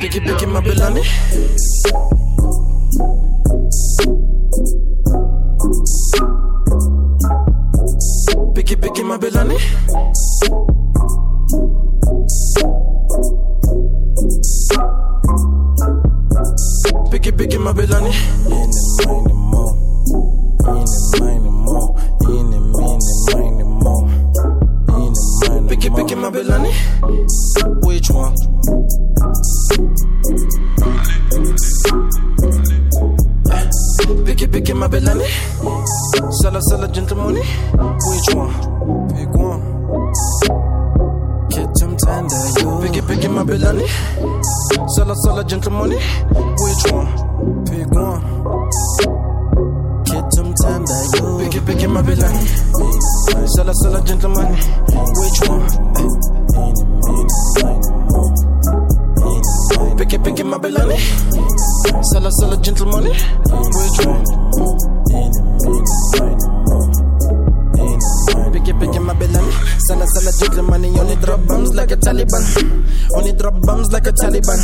Piki, piki, my Belani. Piki, piki, my Belani. Piki, piki, my Belani. Piki, piki, my Belani. Which one? Piki, piki, my Belani. Sala, sala, gentleman. Which one? Pick one. Piki, piki, my Belani. Sala, gentle money. Which one? Pick one. Get them tender, you. Piki, piki, my Belani. Sala, sala, gentleman. Which one? Piki, piki, my Belani. Sala, gentle money. Which one? Sala, sala, gentleman. Only drop bombs like a Taliban. Only drop bombs like a Taliban.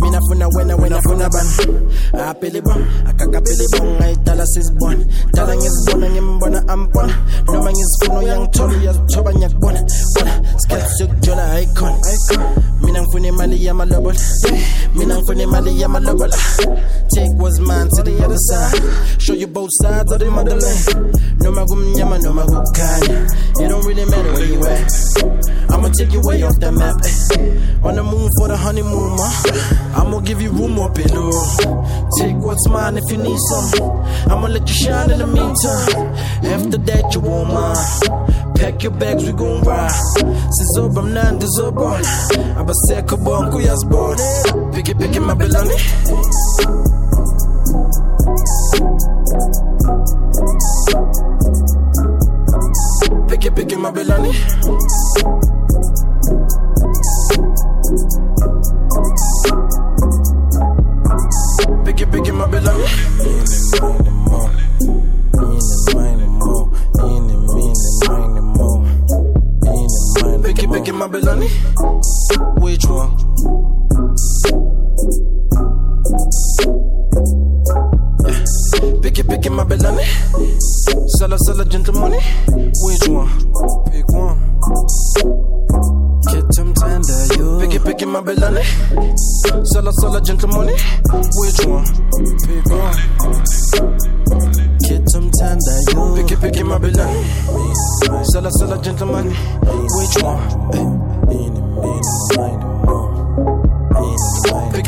Mina funa wena, wena funa ban. Ah, Apili bon, akakapili bon. Ay tala sis bon. Tala ngizibona ngimbona ampona. Noma ngizifuno yangithola uyazithoba ngiyakubona. Bona, skills yokujola icon. Mina ngifuna imali yamalobola. Mina ngifuna imali yamalobola. Take what's mine to the other side. Show you both sides of the motherland. It don't really matter where you at. I'ma take you way off the map. eh. On the moon for the honeymoon, ma. I'ma give you room up in below. Take what's mine if you need some. I'ma let you shine in the meantime. After that, you won't mind. Pack your bags, we gon' ride. Sizoba mnandi zobo. Abasekho bonke uyazibona. Piki piki my belani. Piki piki my belani. Piki piki my belani. Piki piki my belani. Which one? Yeah. Piki piki my belani. Sala sala gentleman. Which one? Pick one. Get them tender, you. Piki piki my belani. Sala sala gentleman. Which one? Pick one. Get them tender, you. Piki piki my belani. Sala sala gentleman. Which one?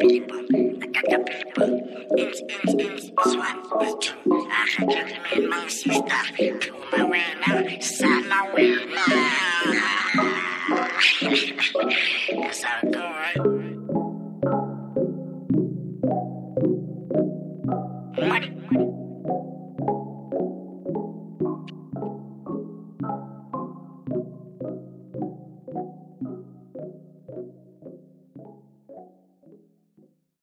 belani. Sala sala gentleman. Which one? Get them tender, you. That's